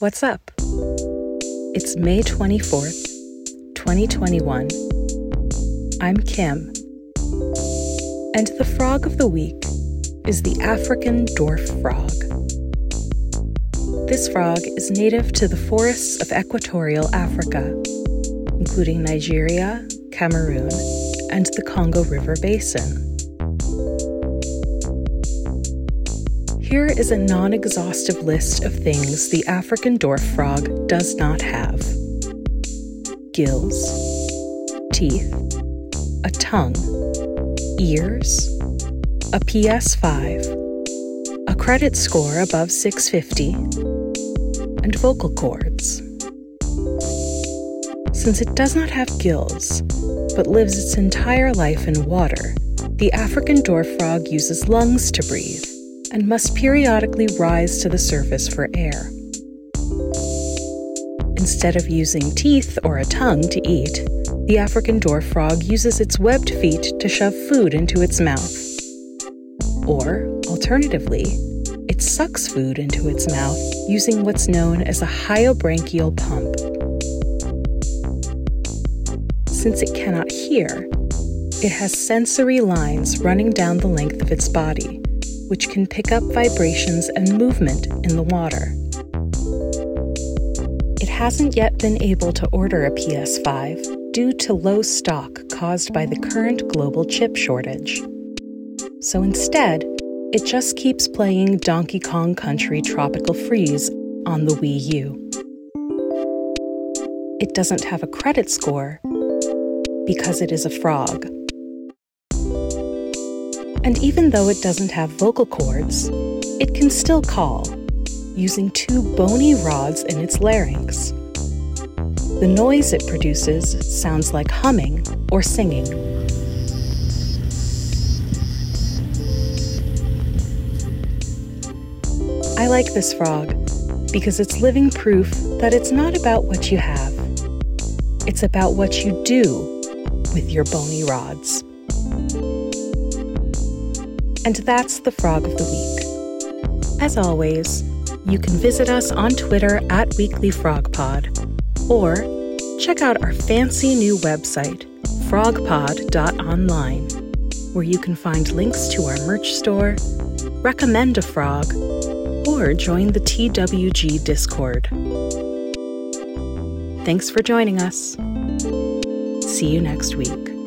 What's up? It's May 24th, 2021. I'm Kim. And the frog of the week is the African dwarf frog. This frog is native to the forests of equatorial Africa, including Nigeria, Cameroon, and the Congo River Basin. Here is a non exhaustive list of things the African dwarf frog does not have. Gills, teeth, a tongue, ears, a PS5, a credit score above 650, and vocal cords. Since it does not have gills, but lives its entire life in water, the African dwarf frog uses lungs to breathe and must periodically rise to the surface for air. Instead of using teeth or a tongue to eat, the African dwarf frog uses its webbed feet to shove food into its mouth. Or, alternatively, it sucks food into its mouth using what's known as a hyobranchial pump. Since it cannot hear, it has sensory lines running down the length of its body which can pick up vibrations and movement in the water. It hasn't yet been able to order a PS5 due to low stock caused by the current global chip shortage. So instead, it just keeps playing Donkey Kong Country Tropical Freeze on the Wii U. It doesn't have a credit score because it is a frog. And even though it doesn't have vocal cords, it can still call, using two bony rods in its larynx. The noise it produces sounds like humming or singing. I like this frog because it's living proof that it's not about what you have, it's about what you do with your bony rods. And that's the Frog of the Week. As always, you can visit us on Twitter at Weekly Frog Pod or check out our fancy new website, frogpod.online, where you can find links to our merch store, recommend a frog, or join the TWG Discord. Thanks for joining us. See you next week.